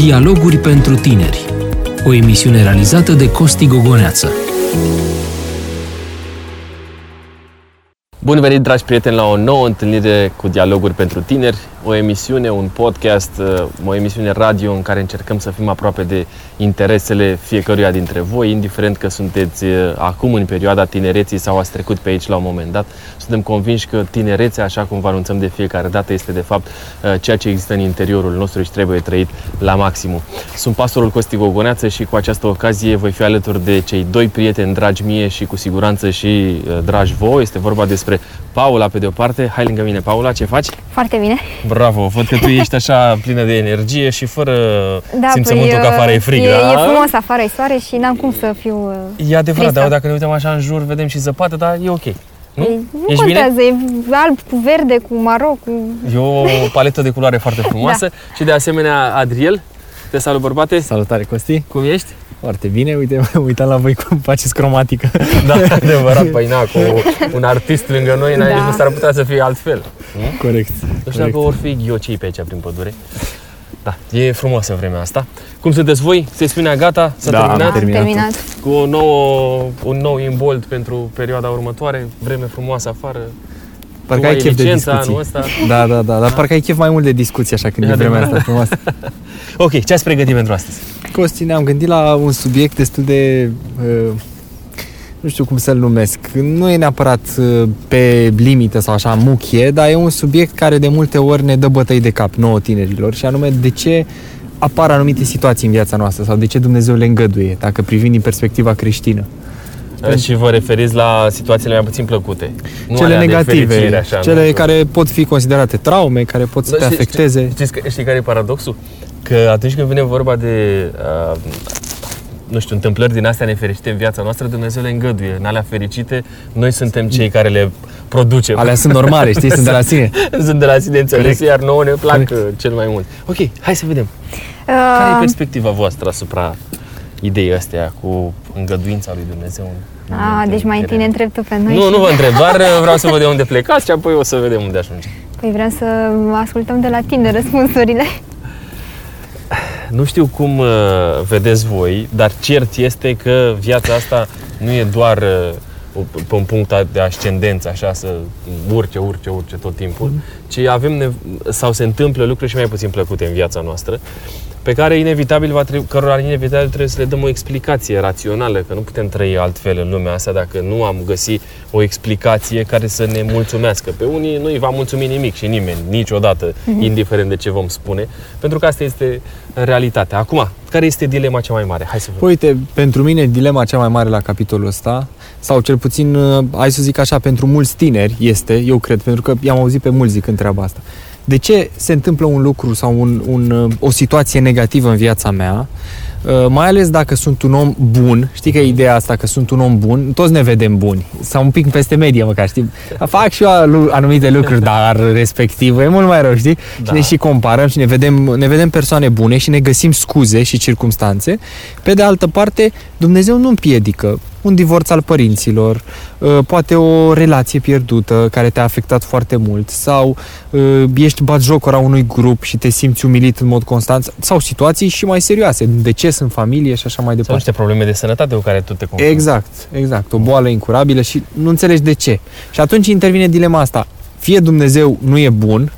Dialoguri pentru tineri. O emisiune realizată de Costi Gogoneață. Bun venit, dragi prieteni, la o nouă întâlnire cu Dialoguri pentru Tineri, o emisiune, un podcast, uh, o emisiune radio în care încercăm să fim aproape de interesele fiecăruia dintre voi, indiferent că sunteți uh, acum în perioada tinereții sau ați trecut pe aici la un moment dat. Suntem convinși că tinerețea, așa cum vă anunțăm de fiecare dată, este de fapt uh, ceea ce există în interiorul nostru și trebuie trăit la maximum. Sunt pastorul Costi Gogoneață și cu această ocazie voi fi alături de cei doi prieteni dragi mie și cu siguranță și dragi vouă. Este vorba despre Paula pe de o parte. Hai lângă mine, Paula, ce faci? Foarte bine. Bravo, văd că tu ești așa plină de energie și fără da, simțământul păi, că afară e frig, e, da? E frumos afară, e soare și n-am cum să fiu E adevărat, dar dacă ne uităm așa în jur, vedem și zăpadă, dar e ok. Nu? Ei, nu Ești contează, bine? e alb cu verde, cu maro, cu... E o paletă de culoare foarte frumoasă da. și de asemenea Adriel. Te salut bărbate! Salutare Costi! Cum ești? Foarte bine, uite, mă uitam la voi cum faceți cromatică. Da, adevărat, păi na, cu un artist lângă noi, da. nu s-ar putea să fie altfel. Corect. Nu știu dacă vor fi ghiocii pe aici prin pădure. Da, e frumoasă vremea asta. Cum sunteți voi? Sesiunea gata? S-a da, terminat? Am terminat. terminat. Cu o nouă, un nou imbold pentru perioada următoare, vreme frumoasă afară. Parcă ai chef de discuții. Ăsta. Da, da, da, dar parcă ai chef mai mult de discuții așa când e, e vremea asta frumoasă. ok, ce ați pregătit pentru astăzi? Costi, ne-am gândit la un subiect destul de... Uh, nu știu cum să-l numesc. Nu e neapărat uh, pe limită sau așa muchie, dar e un subiect care de multe ori ne dă bătăi de cap nouă tinerilor și anume de ce apar anumite situații în viața noastră sau de ce Dumnezeu le îngăduie, dacă privim din perspectiva creștină. Și vă referiți la situațiile mai puțin plăcute. Nu cele negative, așa, cele nu? care pot fi considerate traume, care pot să da, te știi, afecteze. Știți, știi care e paradoxul? Că atunci când vine vorba de uh, nu știu, întâmplări din astea nefericite în viața noastră, Dumnezeu le îngăduie. În alea fericite, noi suntem cei care le producem. Alea sunt normale, știi, sunt de la sine. sunt de la sine înțeles, iar nouă ne plac Correct. cel mai mult. Ok, hai să vedem. Uh... Care e perspectiva voastră asupra ideii astea cu îngăduința lui Dumnezeu? A, deci mai întâi ne întreb tu pe noi. Nu, și... nu vă întreb, doar vreau să văd de unde plecați și apoi o să vedem unde ajungem. Păi vreau să ascultăm de la tine răspunsurile. Nu știu cum uh, vedeți voi, dar cert este că viața asta nu e doar uh, pe un punct de ascendență, așa, să urce, urce, urce tot timpul, mm. ci avem nev- sau se întâmplă lucruri și mai puțin plăcute în viața noastră pe care inevitabil va trebui, cărora inevitabil trebuie să le dăm o explicație rațională, că nu putem trăi altfel în lumea asta dacă nu am găsit o explicație care să ne mulțumească. Pe unii nu îi va mulțumi nimic și nimeni, niciodată, mm-hmm. indiferent de ce vom spune, pentru că asta este realitatea. Acum, care este dilema cea mai mare? Hai să vedem. Uite, pentru mine dilema cea mai mare la capitolul ăsta, sau cel puțin, uh, hai să zic așa, pentru mulți tineri este, eu cred, pentru că i-am auzit pe mulți zicând treaba asta de ce se întâmplă un lucru sau un, un, o situație negativă în viața mea, uh, mai ales dacă sunt un om bun, știi că e ideea asta că sunt un om bun, toți ne vedem buni, sau un pic peste medie măcar, știi? Fac și eu anumite lucruri, dar respectiv e mult mai rău, știi? Da. Și ne și comparăm și ne vedem, ne vedem persoane bune și ne găsim scuze și circumstanțe. Pe de altă parte, Dumnezeu nu împiedică un divorț al părinților, uh, poate o relație pierdută care te-a afectat foarte mult sau uh, ești batjocora unui grup și te simți umilit în mod constant sau situații și mai serioase, deces în familie și așa mai departe. Sau niște probleme de sănătate cu care tu te confrunți. Exact, exact, o boală incurabilă și nu înțelegi de ce. Și atunci intervine dilema asta. Fie Dumnezeu nu e bun,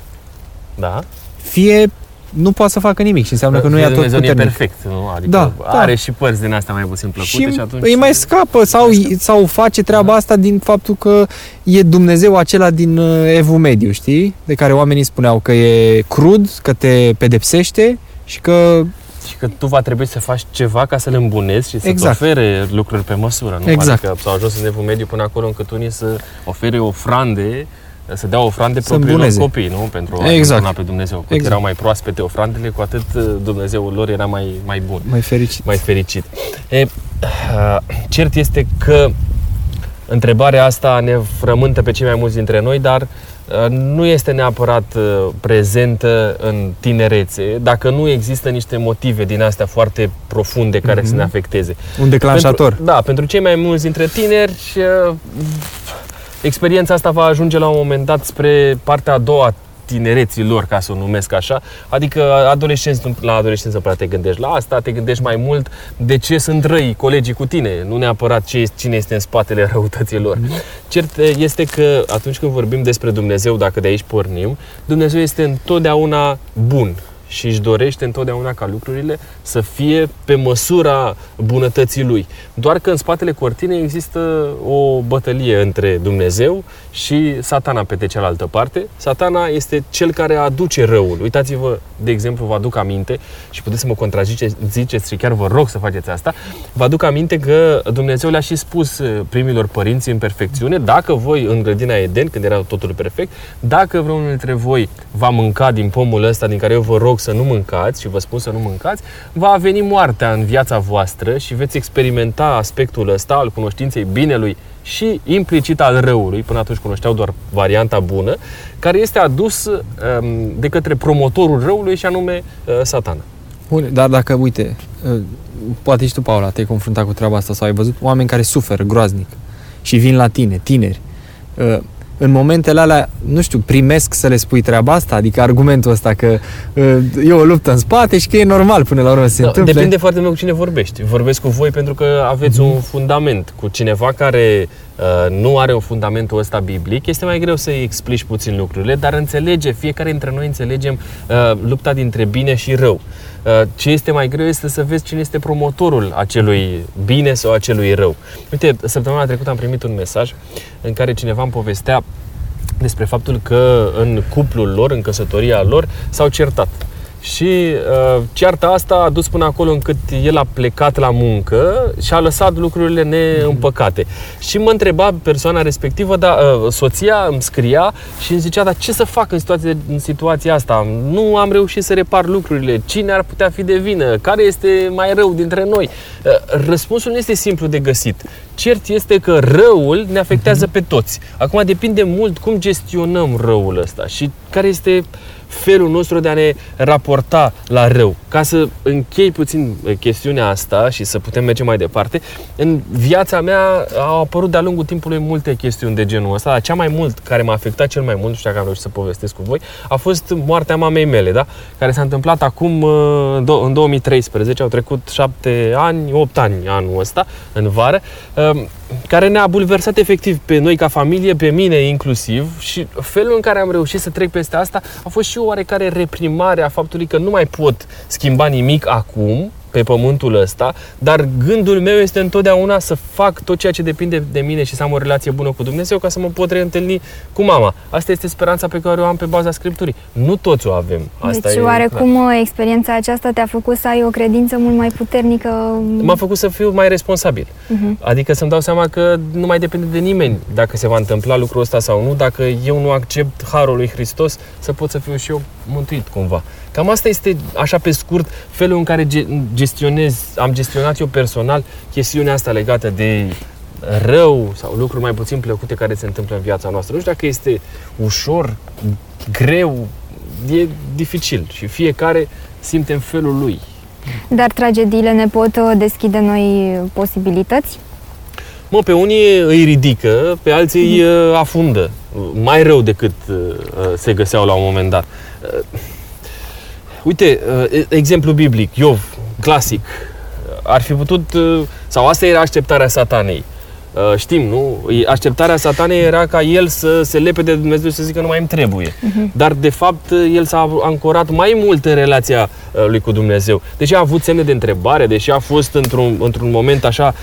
da. fie nu poate să facă nimic și înseamnă că nu e tot puternic. e perfect, nu? Adică da, are da. și părți din astea mai puțin plăcute și, și atunci... îi mai scapă sau, sau face treaba da. asta din faptul că e Dumnezeu acela din uh, Evul Mediu, știi? De care oamenii spuneau că e crud, că te pedepsește și că și că tu va trebui să faci ceva ca să-l îmbunezi și să exact. ofere lucruri pe măsură. Nu? Exact. Adică s-au ajuns în Evul Mediu până acolo încât unii să ofere ofrande să dea ofrande propriilor copii, nu? Pentru a exact. pe Dumnezeu. Cu exact. erau mai proaspete ofrandele, cu atât uh, Dumnezeul lor era mai, mai bun. Mai fericit. Mai fericit. E, uh, cert este că întrebarea asta ne frământă pe cei mai mulți dintre noi, dar uh, nu este neapărat prezentă în tinerețe, dacă nu există niște motive din astea foarte profunde care mm-hmm. să ne mhm. afecteze. Un declanșator. Pentru, da, pentru cei mai mulți dintre tineri Experiența asta va ajunge la un moment dat spre partea a doua tinereții lor, ca să o numesc așa. Adică adolescenți, la adolescență prea te gândești la asta, te gândești mai mult de ce sunt răi colegii cu tine, nu neapărat ce, cine este în spatele răutății lor. Mm-hmm. Cert este că atunci când vorbim despre Dumnezeu, dacă de aici pornim, Dumnezeu este întotdeauna bun și își dorește întotdeauna ca lucrurile să fie pe măsura bunătății lui. Doar că în spatele cortinei există o bătălie între Dumnezeu și satana pe de cealaltă parte. Satana este cel care aduce răul. Uitați-vă, de exemplu, vă aduc aminte și puteți să mă contraziceți și chiar vă rog să faceți asta. Vă aduc aminte că Dumnezeu le-a și spus primilor părinți în perfecțiune, dacă voi în grădina Eden, când era totul perfect, dacă vreunul dintre voi va mânca din pomul ăsta din care eu vă rog să nu mâncați și vă spun să nu mâncați, va veni moartea în viața voastră și veți experimenta aspectul ăsta al cunoștinței binelui și implicit al răului, până atunci cunoșteau doar varianta bună, care este adus um, de către promotorul răului și anume uh, satana. Bun, dar dacă, uite, uh, poate și tu, Paula, te-ai confruntat cu treaba asta sau ai văzut oameni care suferă groaznic și vin la tine, tineri, uh, în momentele alea, nu știu, primesc să le spui treaba asta? Adică argumentul ăsta că uh, e o luptă în spate și că e normal până la urmă să se da, întâmple? Depinde foarte mult cu cine vorbești. Vorbesc cu voi pentru că aveți mm-hmm. un fundament. Cu cineva care uh, nu are un fundamentul ăsta biblic, este mai greu să-i explici puțin lucrurile, dar înțelege, fiecare dintre noi înțelegem uh, lupta dintre bine și rău. Uh, ce este mai greu este să vezi cine este promotorul acelui bine sau acelui rău. Uite, săptămâna trecută am primit un mesaj în care cineva îmi povestea despre faptul că în cuplul lor, în căsătoria lor, s-au certat. Și uh, cearta asta a dus până acolo încât el a plecat la muncă și a lăsat lucrurile neîmpăcate. Și mă întreba persoana respectivă, dar uh, soția îmi scria și îmi zicea, dar ce să fac în situația, în situația asta? Nu am reușit să repar lucrurile. Cine ar putea fi de vină? Care este mai rău dintre noi? Uh, răspunsul nu este simplu de găsit. Cert este că răul ne afectează pe toți. Acum depinde mult cum gestionăm răul ăsta și care este uh, felul nostru de a ne raporta la rău. Ca să închei puțin eh, chestiunea asta și să putem merge mai departe, în viața mea au apărut de-a lungul timpului multe chestiuni de genul ăsta, dar cea mai mult, care m-a afectat cel mai mult, nu știu dacă am reușit să povestesc cu voi, a fost moartea mamei mele, da? care s-a întâmplat acum eh, în 2013, au trecut șapte ani, opt ani anul ăsta, în vară, ehm, care ne-a bulversat efectiv pe noi ca familie, pe mine inclusiv și felul în care am reușit să trec peste asta a fost și o oarecare reprimare a faptului că nu mai pot schimba nimic acum, pe pământul ăsta, dar gândul meu este întotdeauna să fac tot ceea ce depinde de mine și să am o relație bună cu Dumnezeu ca să mă pot reîntâlni cu mama. Asta este speranța pe care o am pe baza Scripturii. Nu toți o avem. Asta deci, e oarecum, clar. experiența aceasta te-a făcut să ai o credință mult mai puternică? M-a făcut să fiu mai responsabil. Uh-huh. Adică să-mi dau seama că nu mai depinde de nimeni dacă se va întâmpla lucrul ăsta sau nu, dacă eu nu accept harul lui Hristos, să pot să fiu și eu mântuit cumva. Cam asta este, așa pe scurt, felul în care gestionez, am gestionat eu personal chestiunea asta legată de rău sau lucruri mai puțin plăcute care se întâmplă în viața noastră. Nu știu dacă este ușor, greu, e dificil și fiecare simte în felul lui. Dar tragediile ne pot uh, deschide noi posibilități? Mă, pe unii îi ridică, pe alții îi uh, afundă. Mai rău decât uh, se găseau la un moment dat. Uite, uh, exemplu biblic, Iov, clasic. Ar fi putut, uh, sau asta era așteptarea satanei. Uh, știm, nu? Așteptarea satanei era ca el să se lepe de Dumnezeu și să zică nu mai îmi trebuie. Uh-huh. Dar, de fapt, el s-a ancorat mai mult în relația lui cu Dumnezeu. Deși a avut semne de întrebare, deși a fost într-un, într-un moment așa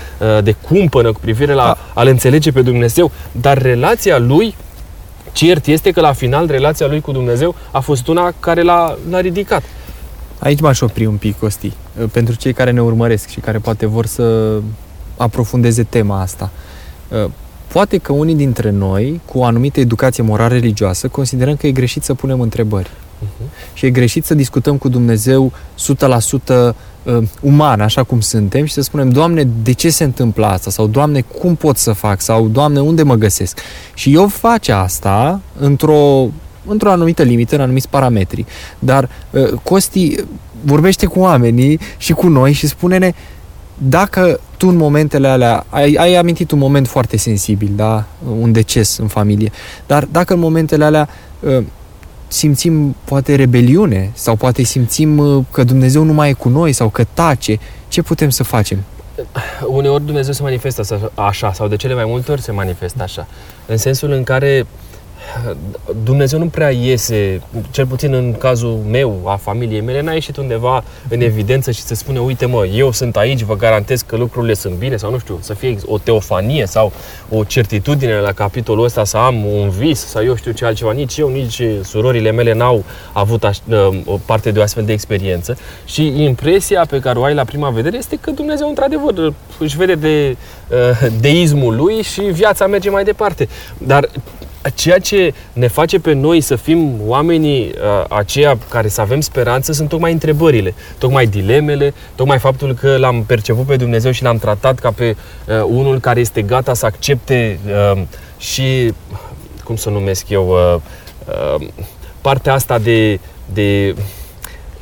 de cumpănă cu privire la a-L înțelege pe Dumnezeu, dar relația lui Cert este că la final relația lui cu Dumnezeu a fost una care l-a, l-a ridicat. Aici m-aș opri un pic, Costi, pentru cei care ne urmăresc și care poate vor să aprofundeze tema asta. Poate că unii dintre noi, cu o anumită educație moral-religioasă, considerăm că e greșit să punem întrebări. Uh-huh. Și e greșit să discutăm cu Dumnezeu 100% uh, uman, așa cum suntem, și să spunem, Doamne, de ce se întâmplă asta? Sau, Doamne, cum pot să fac? Sau, Doamne, unde mă găsesc? Și eu face asta într-o într-o anumită limită, în anumiți parametri. Dar uh, Costi vorbește cu oamenii și cu noi și spune-ne dacă tu în momentele alea, ai, ai amintit un moment foarte sensibil, da? Un deces în familie, dar dacă în momentele alea uh, simțim poate rebeliune sau poate simțim uh, că Dumnezeu nu mai e cu noi sau că tace. Ce putem să facem? Uneori Dumnezeu se manifestă așa- așa sau de cele mai multe ori se manifestă așa. În sensul în care Dumnezeu nu prea iese, cel puțin în cazul meu, a familiei mele, n-a ieșit undeva în evidență și să spune, uite mă, eu sunt aici, vă garantez că lucrurile sunt bine sau nu știu, să fie o teofanie sau o certitudine la capitolul ăsta, să am un vis sau eu știu ce altceva. Nici eu, nici surorile mele n-au avut aș, o parte de o astfel de experiență și impresia pe care o ai la prima vedere este că Dumnezeu într-adevăr își vede de uh, deismul lui și viața merge mai departe. Dar ceea ce ne face pe noi să fim oamenii uh, aceia care să avem speranță sunt tocmai întrebările, tocmai dilemele, tocmai faptul că l-am perceput pe Dumnezeu și l-am tratat ca pe uh, unul care este gata să accepte uh, și, cum să numesc eu, uh, uh, partea asta de, de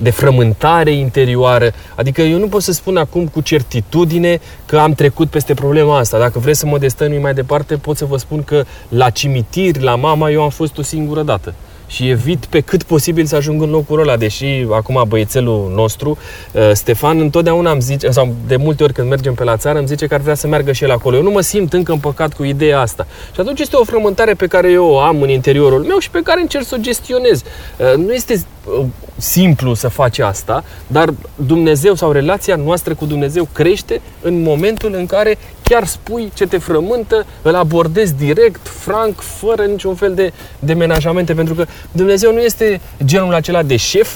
de frământare interioară. Adică eu nu pot să spun acum cu certitudine că am trecut peste problema asta. Dacă vreți să mă destănui mai departe, pot să vă spun că la cimitir, la mama, eu am fost o singură dată și evit pe cât posibil să ajung în locul ăla, deși acum băiețelul nostru, uh, Stefan, întotdeauna îmi zice, sau de multe ori când mergem pe la țară, îmi zice că ar vrea să meargă și el acolo. Eu nu mă simt încă împăcat cu ideea asta. Și atunci este o frământare pe care eu o am în interiorul meu și pe care încerc să o gestionez. Uh, nu este uh, simplu să faci asta, dar Dumnezeu sau relația noastră cu Dumnezeu crește în momentul în care chiar spui ce te frământă, îl abordezi direct, franc, fără niciun fel de, de menajamente, pentru că Dumnezeu nu este genul acela de șef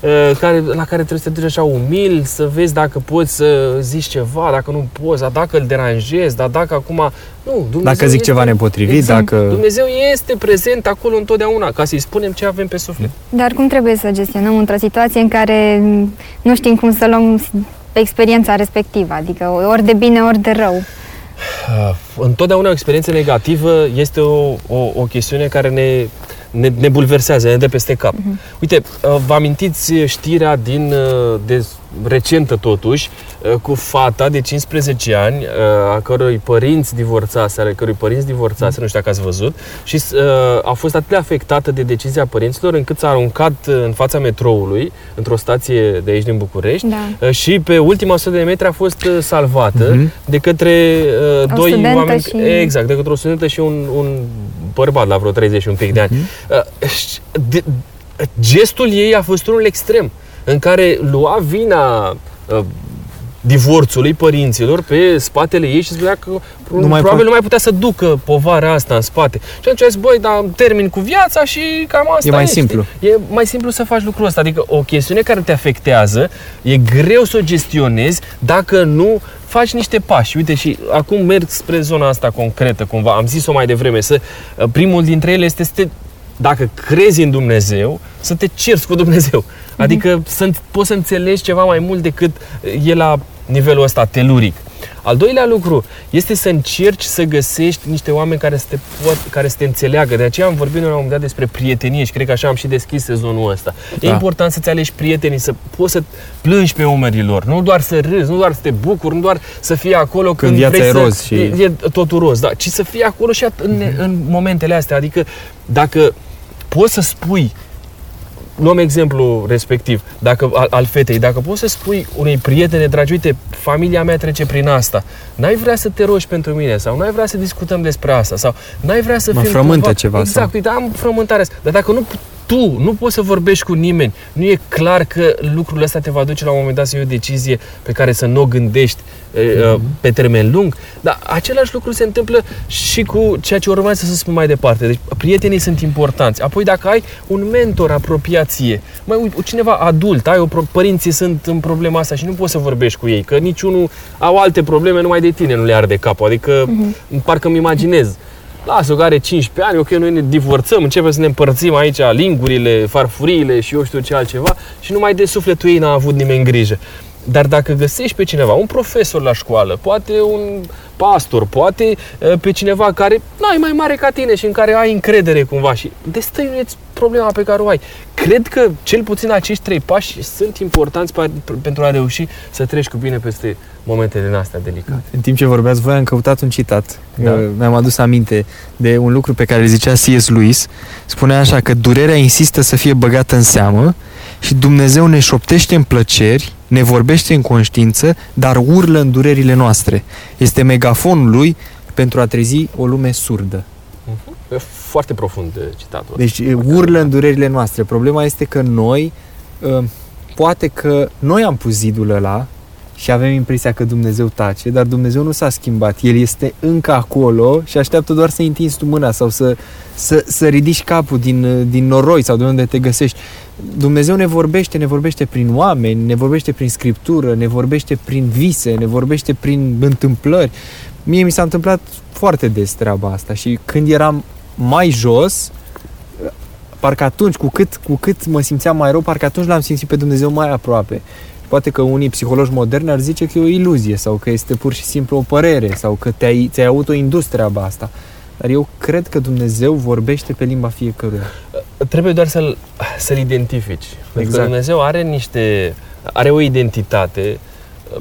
care, la care trebuie să te duci așa umil, să vezi dacă poți să zici ceva, dacă nu poți, dar dacă îl deranjezi, dar dacă acum... Nu, Dumnezeu dacă zic este, ceva nepotrivit, exact, dacă... Dumnezeu este prezent acolo întotdeauna, ca să-i spunem ce avem pe suflet. Dar cum trebuie să gestionăm într-o situație în care nu știm cum să luăm experiența respectivă, adică ori de bine, ori de rău? Întotdeauna o experiență negativă este o, o, o chestiune care ne, ne, ne bulversează, ne dă peste cap. Uh-huh. Uite, vă amintiți știrea din, de recentă totuși, cu fata de 15 ani, a cărui părinți divorțase, ale cărui părinți divorțase, nu știu dacă ați văzut, și a fost atât de afectată de decizia părinților încât s-a aruncat în fața metroului, într-o stație de aici din București, da. și pe ultima 100 de metri a fost salvată uh-huh. de către uh, doi oameni, și... exact, de către o studentă și un, un bărbat la vreo 30 și un pic de ani. Uh-huh. De, gestul ei a fost unul extrem în care lua vina uh, divorțului părinților pe spatele ei și spunea că nu mai probabil po- nu mai putea să ducă povara asta în spate. Și atunci a zis, băi, dar termin cu viața și cam asta E mai este. simplu. E mai simplu să faci lucrul ăsta. Adică o chestiune care te afectează, e greu să o gestionezi dacă nu faci niște pași. Uite, și acum merg spre zona asta concretă, cumva. Am zis-o mai devreme, să, primul dintre ele este să te dacă crezi în Dumnezeu, să te cerți cu Dumnezeu. Adică mm-hmm. să poți să înțelegi ceva mai mult decât e la nivelul ăsta teluric. Al doilea lucru este să încerci să găsești niște oameni care să te, pot, care să te înțeleagă. De aceea am vorbit la un moment dat despre prietenie și cred că așa am și deschis sezonul ăsta. Da. E important să-ți alegi prietenii, să poți să plângi pe umerii lor, nu doar să râzi, nu doar să te bucuri, nu doar să fii acolo când, când viața vrei e să, roz și... E totul roz, da, ci să fii acolo și în, Mhm. în momentele astea. Adică dacă poți să spui luăm exemplu respectiv, dacă, al, al fetei, dacă poți să spui unei prietene dragi, uite, familia mea trece prin asta, n-ai vrea să te rogi pentru mine sau n-ai vrea să discutăm despre asta sau n-ai vrea să mă fim frământă cumva... ceva. Exact, sau... uite, am frământarea asta. Dar dacă nu tu nu poți să vorbești cu nimeni, nu e clar că lucrul ăsta te va duce la un moment dat să iei o decizie pe care să nu o gândești mm-hmm. pe termen lung, dar același lucru se întâmplă și cu ceea ce urmează să spun mai departe. Deci prietenii sunt importanți. Apoi dacă ai un mentor apropiație, mai cineva adult, ai o pro- părinții sunt în problema asta și nu poți să vorbești cu ei, că niciunul au alte probleme, numai de tine nu le arde capul. Adică mm-hmm. parcă îmi imaginez lasă că are 15 ani, ok, noi ne divorțăm, începem să ne împărțim aici lingurile, farfuriile și eu știu ce altceva și numai de sufletul ei n-a avut nimeni grijă. Dar dacă găsești pe cineva, un profesor la școală, poate un pastor, poate uh, pe cineva care nu ai mai mare ca tine și în care ai încredere cumva și destăinuieți problema pe care o ai. Cred că cel puțin acești trei pași sunt importanți pe- pentru a reuși să treci cu bine peste momentele din astea delicate. În timp ce vorbeați voi, am căutat un citat. Da. Uh, Mi-am adus aminte de un lucru pe care îl zicea C.S. Lewis. Spunea așa că durerea insistă să fie băgată în seamă și Dumnezeu ne șoptește în plăceri, ne vorbește în conștiință, dar urlă în durerile noastre. Este megafonul lui pentru a trezi o lume surdă. E foarte profund uh, citatul ăsta. Deci e, urlă în durerile noastre. Problema este că noi, uh, poate că noi am pus zidul ăla și avem impresia că Dumnezeu tace, dar Dumnezeu nu s-a schimbat. El este încă acolo și așteaptă doar să întinzi tu mâna sau să, să, să ridici capul din, uh, din noroi sau de unde te găsești. Dumnezeu ne vorbește, ne vorbește prin oameni, ne vorbește prin scriptură, ne vorbește prin vise, ne vorbește prin întâmplări. Mie mi s-a întâmplat foarte des treaba asta și când eram mai jos, parcă atunci, cu cât, cu cât mă simțeam mai rău, parcă atunci l-am simțit pe Dumnezeu mai aproape. Poate că unii psihologi moderni ar zice că e o iluzie sau că este pur și simplu o părere sau că te-ai, ți-ai autoindus treaba asta. Dar eu cred că Dumnezeu vorbește pe limba fiecăruia. Trebuie doar să-l, să-l identifici. Pentru că Exact. Dumnezeu are niște, are o identitate uh,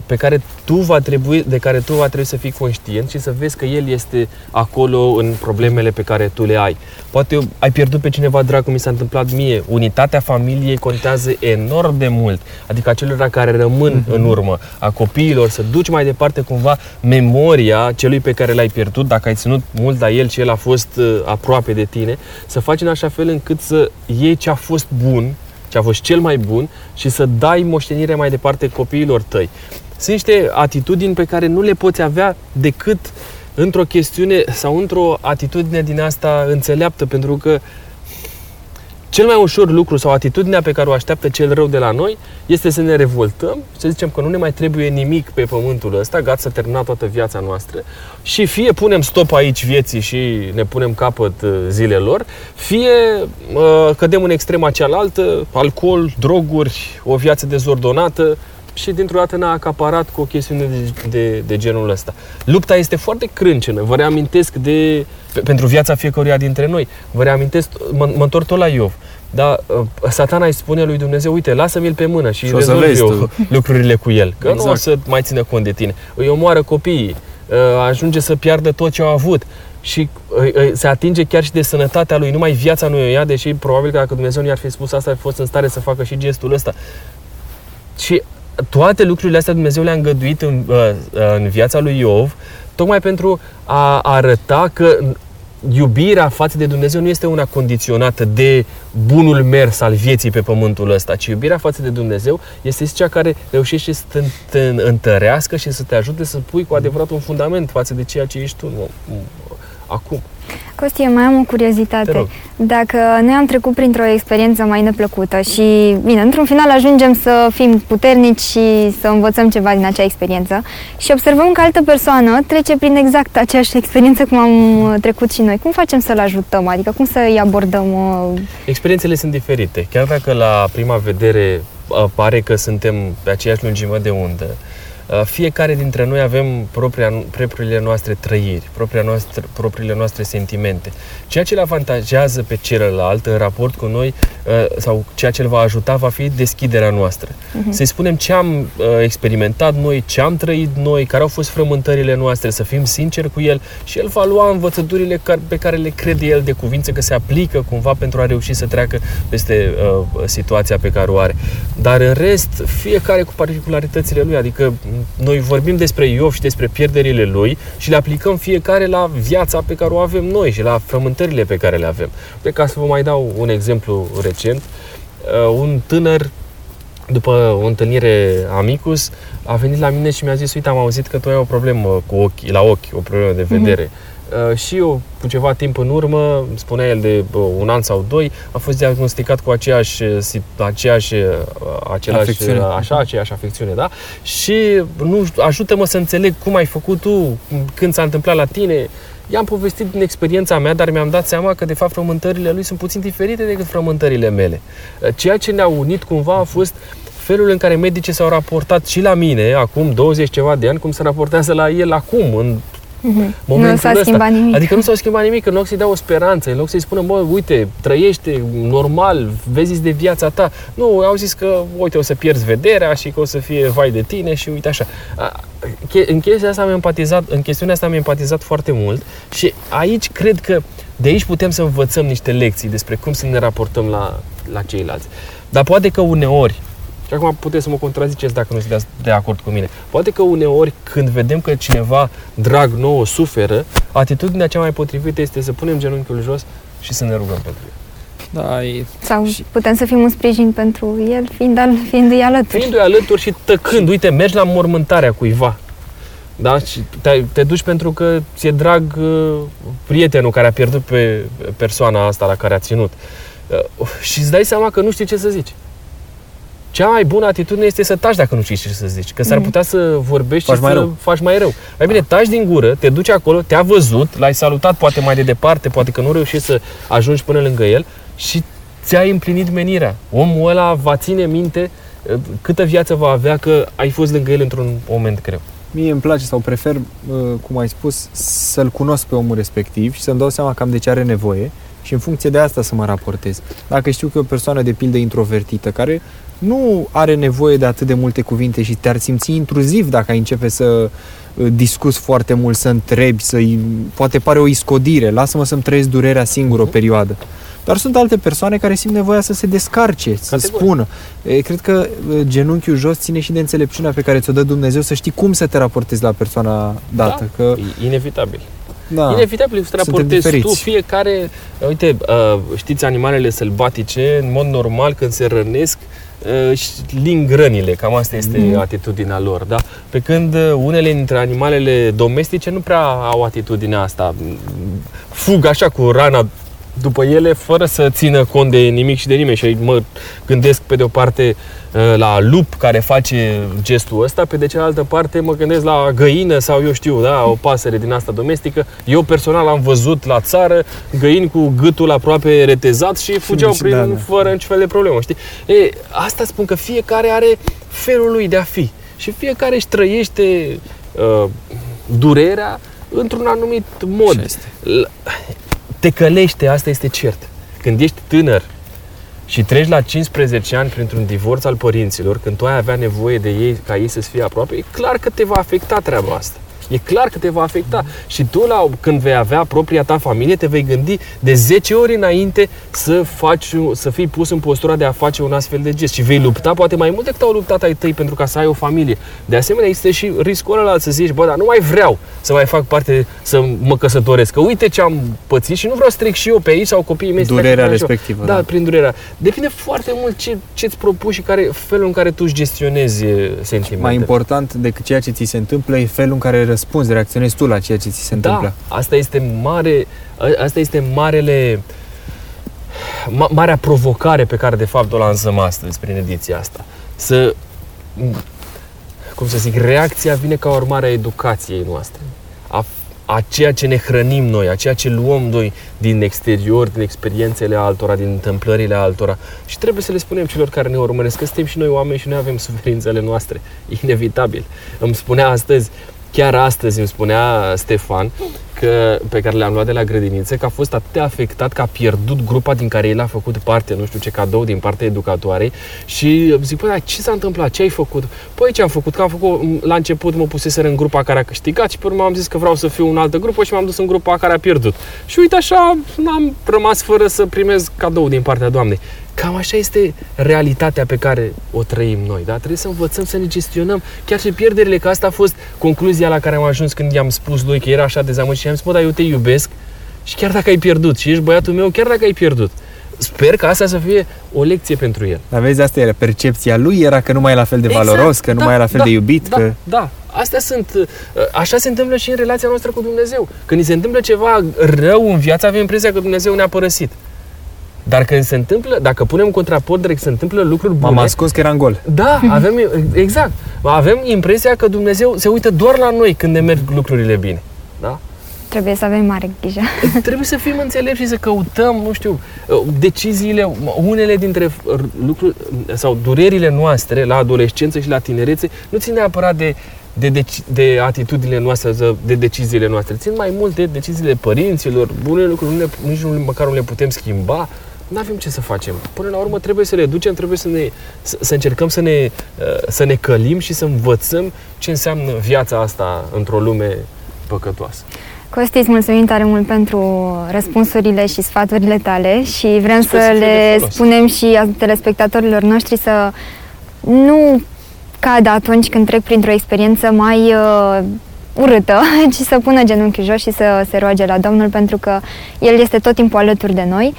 pe care tu va trebui, de care tu va trebui să fii conștient și să vezi că El este acolo în problemele pe care tu le ai. Poate ai pierdut pe cineva drag, cum mi s-a întâmplat mie. Unitatea familiei contează enorm de mult. Adică acelora care rămân în urmă, a copiilor, să duci mai departe cumva memoria celui pe care l-ai pierdut, dacă ai ținut mult la el și el a fost uh, aproape de tine, să faci în așa fel încât să iei ce a fost bun, ce a fost cel mai bun și să dai moștenire mai departe copiilor tăi. Sunt niște atitudini pe care nu le poți avea decât într-o chestiune sau într-o atitudine din asta înțeleaptă, pentru că cel mai ușor lucru sau atitudinea pe care o așteaptă cel rău de la noi este să ne revoltăm, să zicem că nu ne mai trebuie nimic pe pământul ăsta, gata să termina toată viața noastră și fie punem stop aici vieții și ne punem capăt uh, zilelor, fie uh, cădem în extrema cealaltă, alcool, droguri, o viață dezordonată și dintr-o dată ne-a acaparat cu o chestiune de, de, de genul ăsta. Lupta este foarte crâncenă, vă reamintesc de, pe- pentru viața fiecăruia dintre noi, vă reamintesc, mă, mă întorc tot la Iov, dar uh, satana îi spune lui Dumnezeu, uite, lasă-mi-l pe mână și, Și o să rezolv vezi eu tu. lucrurile cu el, că nu o Exact. să mai țină cont de tine. Îi omoară copiii, uh, ajunge să piardă tot ce au avut și uh, uh, se atinge chiar și de sănătatea lui, numai viața nu o ia, deși probabil că dacă Dumnezeu nu i-ar fi spus asta, ar fi fost în stare să facă și gestul ăsta. Și toate lucrurile astea Dumnezeu le-a îngăduit în, uh, în viața lui Iov, tocmai pentru a arăta că iubirea față de Dumnezeu nu este una condiționată de bunul mers al vieții pe pământul ăsta, ci iubirea față de Dumnezeu este cea care reușește să te, te întărească și să te ajute să pui cu adevărat un fundament față de ceea ce ești tu nu, acum. Costi, eu mai am o Te curiozitate. rog. Dacă noi am trecut printr-o experiență mai neplăcută și, bine, într-un final ajungem să fim puternici și să învățăm ceva din acea experiență și observăm că altă persoană trece prin exact aceeași experiență cum am uh, trecut și noi, cum facem să-l ajutăm? Adică cum să-i abordăm? uh, Experiențele sunt diferite. Chiar dacă la prima vedere uh, pare că suntem pe aceeași lungime de undă, uh, fiecare dintre noi avem propria, propriile noastre trăiri, propria noastră, propriile noastre sentimente. Ceea ce le avantajează pe celălalt în raport cu noi uh, sau ceea ce îl va ajuta va fi deschiderea noastră. Să-i spunem ce am uh, experimentat noi, ce am trăit noi, care au fost frământările noastre, să fim sinceri cu el și el va lua învățăturile care, pe care le crede el de cuvință că se aplică cumva pentru a reuși să treacă peste uh, situația pe care o are. Dar în rest, fiecare cu particularitățile lui, adică noi vorbim despre Iov și despre pierderile lui și le aplicăm fiecare la viața pe care o avem noi și la frământările pe care le avem. De ca să vă mai dau un exemplu recent, uh, un tânăr după o întâlnire amicus, a venit la mine și mi-a zis, uite, am auzit că tu ai o problemă cu ochii, la ochi, o problemă de vedere. Uh, și eu, cu ceva timp în urmă, spunea el de uh, un an sau doi, a fost diagnosticat cu aceeași, uh, sit- aceeași, uh, același, Afecțiune. uh, așa, aceeași afecțiune, da? Și nu știu, ajută-mă să înțeleg cum ai făcut tu, când s-a întâmplat la tine. I-am povestit din experiența mea, dar mi-am dat seama că, de fapt, frământările lui sunt puțin diferite decât frământările mele. Uh, Ceea ce ne-a unit cumva a fost felul în care medicii s-au raportat și la mine, acum 20 ceva de ani, cum se raportează la el acum, în Mhm. momentul Nu s-a ăsta. schimbat nimic. Adică nu s-a schimbat nimic, în loc să-i dea o speranță, în loc să-i spună, mă, uite, trăiește normal, vezi de viața ta. Nu, au zis că, uite, o să pierzi vederea și că o să fie vai de tine și uite așa. A, che- În chestia asta am empatizat, în chestiunea asta am empatizat foarte mult și aici cred că de aici putem să învățăm niște lecții despre cum să ne raportăm la, la ceilalți. Dar poate că uneori, și acum puteți să mă contraziceți dacă nu sunteți de acord cu mine. Poate că uneori când vedem că cineva drag nouă suferă, atitudinea cea mai potrivită este să punem genunchiul jos și să ne rugăm pentru el. Da, e, Sau Și- putem să fim un sprijin pentru el, fiind al, fiindu-i alături. Fiindu-i alături și tăcând, uite, mergi la mormântarea cuiva. Da? Și te, te duci pentru că ți-e drag uh, prietenul care a pierdut pe persoana asta la care a ținut. Uh, și îți dai seama că nu știi ce să zici. Cea mai bună atitudine este să taci dacă nu știi ce să zici. Că s-ar Mhm. putea să vorbești Faci și mai să rău. faci mai rău. Mai bine, taci din gură, te duci acolo, te-a văzut, l-ai salutat poate mai de departe, poate că nu reușești să ajungi până lângă el și ți-ai împlinit menirea. Omul ăla va ține minte uh, câtă viață va avea că ai fost lângă el într-un moment greu. Mie îmi place sau prefer, uh, cum ai spus, să-l cunosc pe omul respectiv și să-mi dau seama cam de ce are nevoie și în funcție de asta să mă raportez. Dacă știu că e o persoană de pildă introvertită care nu are nevoie de atât de multe cuvinte și te-ar simți intruziv dacă ai începe să uh, discuți foarte mult, să întrebi, să poate pare o iscodire, lasă-mă să-mi trăiesc durerea singur o perioadă. Dar sunt alte persoane care simt nevoia să se descarce, să Categoric. spună. E, cred că e, genunchiul jos ține și de înțelepciunea pe care ți-o dă Dumnezeu să știi cum să te raportezi la persoana dată. Da, Că, e inevitabil. Da, Inevitabil să te Suntem raportezi tu, diferiți. fiecare, uite, uh, știți animalele sălbatice, în mod normal când se rănesc, uh, și ling rănile, cam asta este Mhm. atitudinea lor, da? Pe când uh, unele dintre animalele domestice nu prea au atitudinea asta, fug așa cu rana după ele fără să țină cont de nimic și de nimeni și mă gândesc pe de o parte uh, la lup care face gestul ăsta, pe de cealaltă parte mă gândesc la găină sau eu știu, da, o pasăre din asta domestică. Eu personal am văzut la țară găini cu gâtul aproape retezat și fugeau Și prin da, da. fără niciun fel de problemă, știi? E, asta spun că fiecare are felul lui de a fi și fiecare își trăiește uh, durerea într-un anumit mod. Așa este. L- Te călește, asta este cert. Când ești tânăr și treci la 15 ani printr-un divorț al părinților, când tu ai avea nevoie de ei ca ei să-ți fie aproape, e clar că te va afecta treaba asta. E clar că te va afecta. Și tu, la, când vei avea propria ta familie, te vei gândi de 10 ori înainte să, faci, să fii pus în postura de a face un astfel de gest. Și vei lupta poate mai mult decât au luptat ai tăi pentru ca să ai o familie. De asemenea, există și riscul ăla să zici, bă, dar nu mai vreau să mai fac parte, să mă căsătoresc. Că uite ce am pățit și nu vreau să trec și eu pe aici sau copiii mei. să treacă Durerea până și eu. respectivă, Da, da. prin durerea. Depinde foarte mult ce, ce-ți propui și care, felul în care tu își gestionezi eh, sentimentele. mai important decât ceea ce ți se întâmplă e felul în care răspunzi, reacționezi tu la ceea ce ți se întâmplă. Da, asta este mare, a- asta este marele ma, marea provocare pe care de fapt o lansăm astăzi prin ediția asta. Să cum să zic, reacția vine ca urmare a educației noastre. A, a ceea ce ne hrănim noi, a ceea ce luăm noi din exterior, din experiențele altora, din întâmplările altora. Și trebuie să le spunem celor care ne urmăresc că suntem și noi oameni și noi avem suferințele noastre. Inevitabil. Îmi spunea astăzi, chiar astăzi îmi spunea Stefan, că, pe care le-am luat de la grădiniță, că a fost atât de afectat că a pierdut grupa din care el a făcut parte, nu știu ce cadou din partea educatoarei și zic, păi, dar ce s-a întâmplat? Ce ai făcut? Păi ce am făcut? Că am făcut, la început mă puseseră în grupa care a câștigat și pe urmă am zis că vreau să fiu în altă grupă și m-am dus în grupa care a pierdut. Și uite așa, am rămas fără să primez cadou din partea Doamnei. Cam așa este realitatea pe care o trăim noi, da? Trebuie să învățăm să ne gestionăm chiar și pierderile, că asta a fost concluzia la care am ajuns când i-am spus lui că era așa dezamăgit și i-am spus, bă, dar eu te iubesc și chiar dacă ai pierdut și ești băiatul meu, chiar dacă ai pierdut. Sper că asta să fie o lecție pentru el. Dar vezi, asta era percepția lui, era că nu mai e la fel de Exact, valoros, că nu da, mai e la fel da, de iubit, Da, că... da. Astea sunt, uh, așa se întâmplă și în relația noastră cu Dumnezeu. Când ni se întâmplă ceva rău în viață, avem impresia că Dumnezeu ne-a părăsit. Dar când se întâmplă, dacă punem contraport direct, se întâmplă lucruri bune. M-am ascuns că era în gol. Da, avem, exact. Avem impresia că Dumnezeu se uită doar la noi când ne merg lucrurile bine. Da? Trebuie să avem mare grijă. Trebuie să fim înțelepți și să căutăm, nu știu, deciziile, unele dintre lucruri sau durerile noastre la adolescență și la tinerețe nu țin neapărat de de, deci, de atitudinile noastre, de deciziile noastre. Țin mai mult de deciziile părinților, unele lucruri nu le, nici nu, măcar nu le putem schimba, nu avem ce să facem. Până la urmă trebuie să le ducem, trebuie să, ne, să, să încercăm să ne, uh, să ne călim și să învățăm ce înseamnă viața asta într-o lume păcătoasă. Costi, îți mulțumim tare mult pentru răspunsurile și sfaturile tale și vrem Sper să, să le spunem și telespectatorilor noștri să nu cadă atunci când trec printr-o experiență mai uh, urâtă, ci să pună genunchiul jos și să se roage la Domnul pentru că El este tot timpul alături de noi.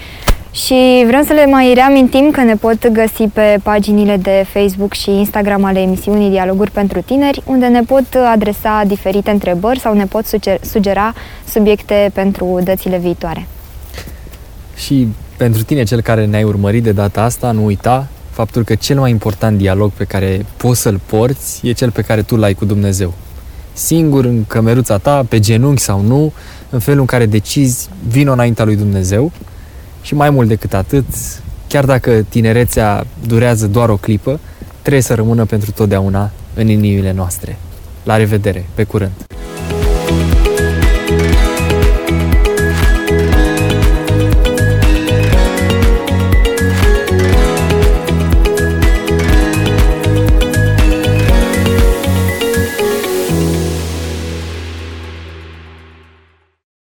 Și vrem să le mai reamintim că ne pot găsi pe paginile de Facebook și Instagram ale emisiunii Dialoguri pentru Tineri, unde ne pot adresa diferite întrebări sau ne pot sugera subiecte pentru dățile viitoare. Și pentru tine, cel care ne-ai urmărit de data asta, nu uita faptul că cel mai important dialog pe care poți să-l porți e cel pe care tu l-ai cu Dumnezeu. Singur, în cămeruța ta, pe genunchi sau nu, în felul în care decizi, vino înaintea lui Dumnezeu și mai mult decât atât, chiar dacă tinerețea durează doar o clipă, trebuie să rămână pentru totdeauna în inimile noastre. La revedere, pe curând!